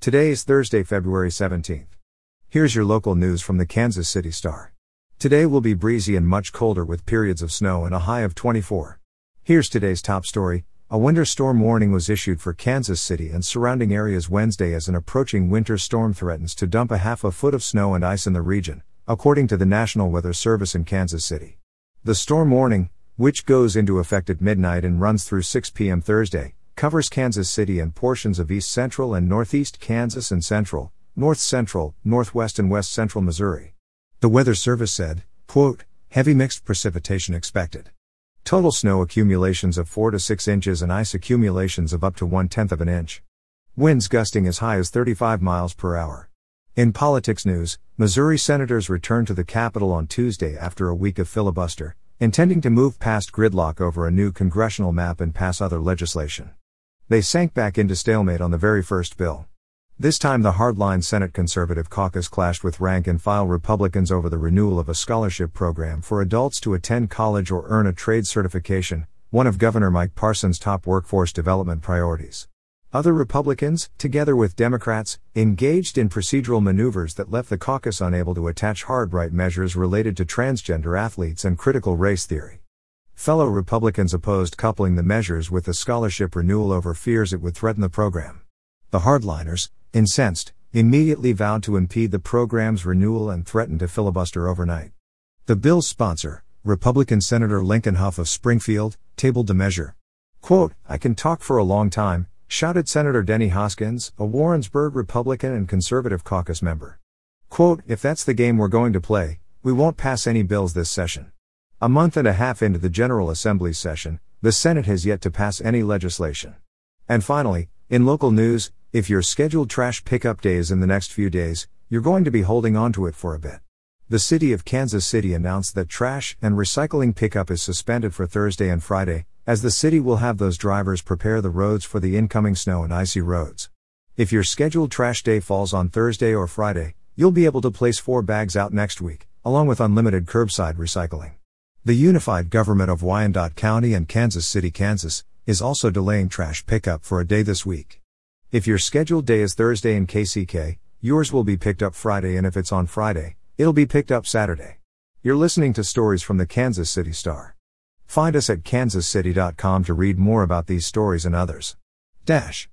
Today is Thursday, February 17th. Here's your local news from the Kansas City Star. Today will be breezy and much colder with periods of snow and a high of 24. Here's today's top story. A winter storm warning was issued for Kansas City and surrounding areas Wednesday as an approaching winter storm threatens to dump a half a foot of snow and ice in the region, according to the National Weather Service in Kansas City. The storm warning, which goes into effect at midnight and runs through 6 p.m. Thursday, covers Kansas City and portions of east central and northeast Kansas and central, north central, northwest and west central Missouri. The Weather Service said, quote, heavy mixed precipitation expected. Total snow accumulations of 4 to 6 inches and ice accumulations of up to one tenth of an inch. Winds gusting as high as 35 miles per hour. In politics news, Missouri senators returned to the Capitol on Tuesday after a week of filibuster, intending to move past gridlock over a new congressional map and pass other legislation. They sank back into stalemate on the very first bill. This time, the hardline Senate Conservative caucus clashed with rank and file Republicans over the renewal of a scholarship program for adults to attend college or earn a trade certification, one of Governor Mike Parson's top workforce development priorities. Other Republicans, together with Democrats, engaged in procedural maneuvers that left the caucus unable to attach hard right measures related to transgender athletes and critical race theory. Fellow Republicans opposed coupling the measures with the scholarship renewal over fears it would threaten the program. The hardliners, incensed, immediately vowed to impede the program's renewal and threatened to filibuster overnight. The bill's sponsor, Republican Senator Lincoln Hough of Springfield, tabled the measure. Quote, I can talk for a long time, shouted Senator Denny Hoskins, a Warrensburg Republican and Conservative caucus member. Quote, if that's the game we're going to play, we won't pass any bills this session. A month and a half into the General Assembly session, the Senate has yet to pass any legislation. And finally, in local news, if your scheduled trash pickup day is in the next few days, you're going to be holding on to it for a bit. The city of Kansas City announced that trash and recycling pickup is suspended for Thursday and Friday, as the city will have those drivers prepare the roads for the incoming snow and icy roads. If your scheduled trash day falls on Thursday or Friday, you'll be able to place four bags out next week, along with unlimited curbside recycling. The unified government of Wyandotte County and Kansas City, Kansas, is also delaying trash pickup for a day this week. If your scheduled day is Thursday in KCK, yours will be picked up Friday, and if it's on Friday, it'll be picked up Saturday. You're listening to stories from the Kansas City Star. Find us at kansascity.com to read more about these stories and others. Dash.